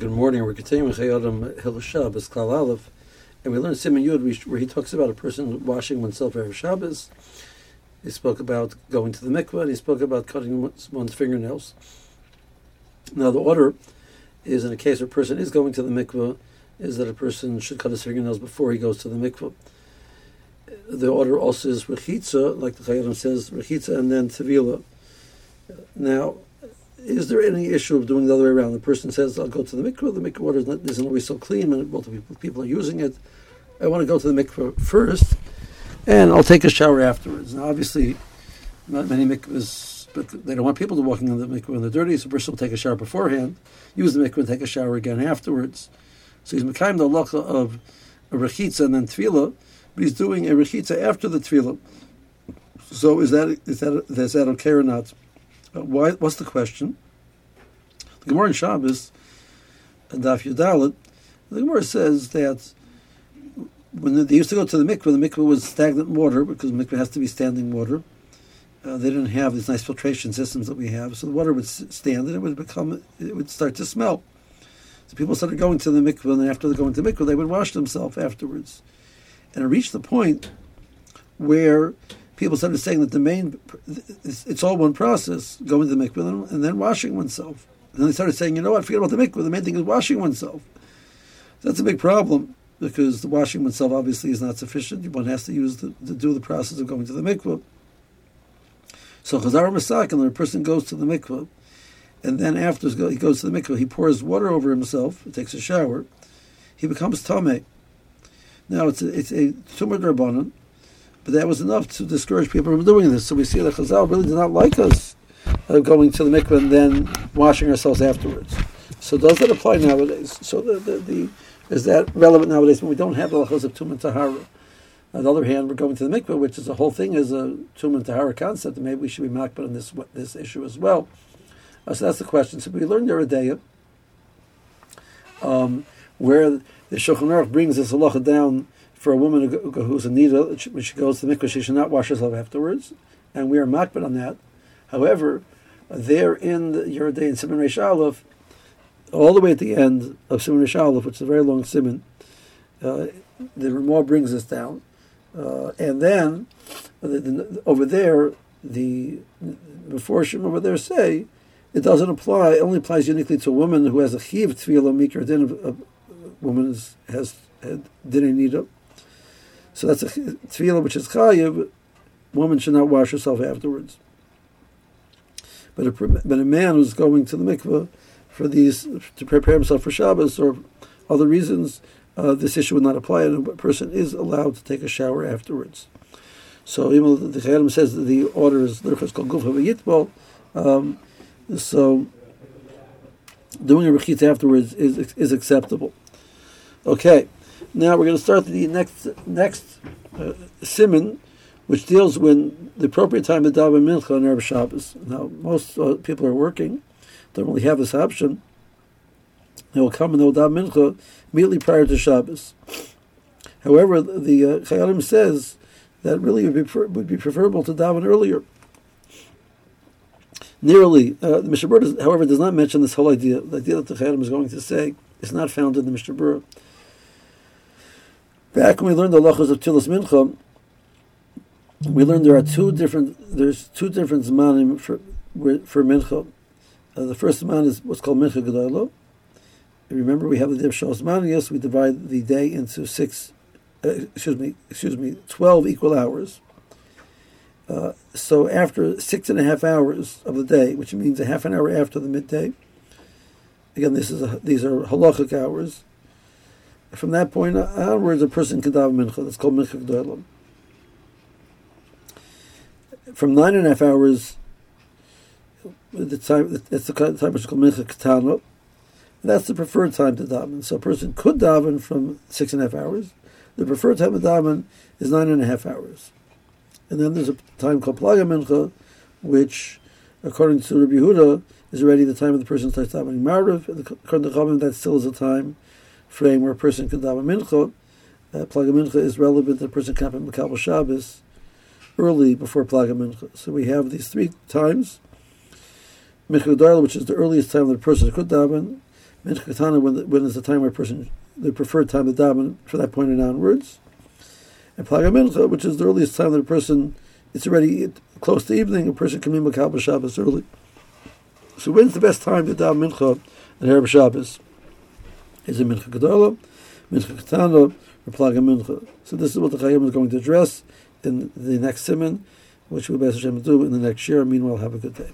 Good morning. We're continuing Chayei Odom Hil Shabbos Klal Aleph, and we learned Siman Yud where he talks about a person washing oneself every Shabbos. He spoke about going to the mikveh, and he spoke about cutting one's fingernails. Now, the order is in a case where a person is going to the mikveh, is that a person should cut his fingernails before he goes to the mikveh. The order also is rechitza, like the Chayei Odom says, rechitza and then tevila. Now, is there any issue of doing the other way around? The person says, I'll go to the mikveh, the mikveh water isn't always so clean, and multiple people are using it. I want to go to the mikveh first, and I'll take a shower afterwards. Now, obviously, not many mikvahs, but they don't want people to walking in the mikveh in the dirty, so person will take a shower beforehand, use the mikveh, and take a shower again afterwards. So he's mekayim the halacha of a rechitza and then tevila, but he's doing a rechitza after the tevila. So is that is that is that okay or not? Uh, why, what's the question? The Gemara in Shabbos, Daf Yudalit, the Gemara says that when they used to go to the mikveh, the mikveh was stagnant water because mikveh has to be standing water. Uh, they didn't have these nice filtration systems that we have, so the water would stand and it would become, it would start to smell. So people started going to the mikveh, and after they going to the mikveh, they would wash themselves afterwards. And it reached the point where people started saying that the main, it's, all one process, going to the mikveh and then washing oneself. And then they started saying, you know what, forget about the mikveh, the main thing is washing oneself. That's a big problem because the washing oneself obviously is not sufficient. One has to use the, to do the process of going to the mikveh. So Chazar Masak, and the person goes to the mikveh, and then after he goes to the mikveh, he pours water over himself, takes a shower, he becomes tameh. Now it's a, it's a drabanan, but that was enough to discourage people from doing this. So we see that Chazal really did not like us uh, going to the mikveh and then washing ourselves afterwards. So does that apply nowadays? So the, the, the is that relevant nowadays when we don't have the lachos of tum and tahara? On the other hand, we're going to the mikveh, which is the whole thing is a tum and tahara concept, and maybe we should be makbid on this this issue as well. Uh, so that's the question. So we learned there a day um, where the Shulchan Aruch brings this halacha down for a woman who's a needle, when she goes to the mikveh, she should not wash herself afterwards, and we are makbid on that. However, there in the Yoreh De'ah and Siman Reish Aleph, all the way at the end of Siman Reish Aleph, which is a very long Siman, uh, the Ramah brings us down. Uh, and then the, the, over there, the before Shem over there say it doesn't apply. It only applies uniquely to a woman who has a chiv tevila mikra din. A woman is, has had need nida. So that's a tevila which is chayiv. Woman should not wash herself afterwards. But a, but a man who's going to the mikveh for these to prepare himself for Shabbos or other reasons, uh, this issue would not apply, and a person is allowed to take a shower afterwards. So even the Chayyim says that the order is lirchas called guf um, so doing a rechit afterwards is is acceptable. Okay, now we're going to start the next next uh, siman, which deals with the appropriate time to daven mincha on Erev Shabbos. Now most uh, people are working, don't really have this option. They will come and they will daven mincha immediately prior to Shabbos. However, the uh, says that really would be, would be preferable to daven earlier. Nearly, uh, the Mishnah Berurah, however, does not mention this whole idea. The idea that the Chayyim is going to say is not found in the Mishnah Berurah. Back when we learned the lachos of Tilas Mincha, we learned there are two different there's two different zmanim for for Mincha. Uh, the first zman is what's called Mincha Gedolo. Remember, we have the Div Yes, we divide the day into six uh, excuse me, excuse me, twelve equal hours. Uh, so after six and a half hours of the day, which means a half an hour after the midday, again, this is a, these are halachic hours. From that point onwards, a person can daven mincha. That's called mincha gdolim. From nine and a half hours, the time that's the time which is called mincha katana. That's the preferred time to daven. So a person could daven from six and a half hours. The preferred time of daven is nine and a half hours. And then there's a time called plaga mincha, which, according to Rabbi Yehuda, is already the time of the person starts davening Mariv. According to Chachamim, that still is a time frame where a person can daven mincha. Uh, plaga mincha is relevant that a person can happen Makabal Shabbos early before plaga mincha. So we have these three times. Mincha which is the earliest time that a person could daven. Mincha Katana, when, the, when is the time where a person, the preferred time to daven for that point and onwards. And Plaga Mincha, which is the earliest time that a person, it's already close to evening, a person can be Makal Shabbos early. So when's the best time to daven Mincha and Erev Shabbos? Is Mincha Mincha or Plaga Mincha? So this is what the Chayyim is going to address in the next siman, which we'll be able to do in the next year. Meanwhile, have a good day.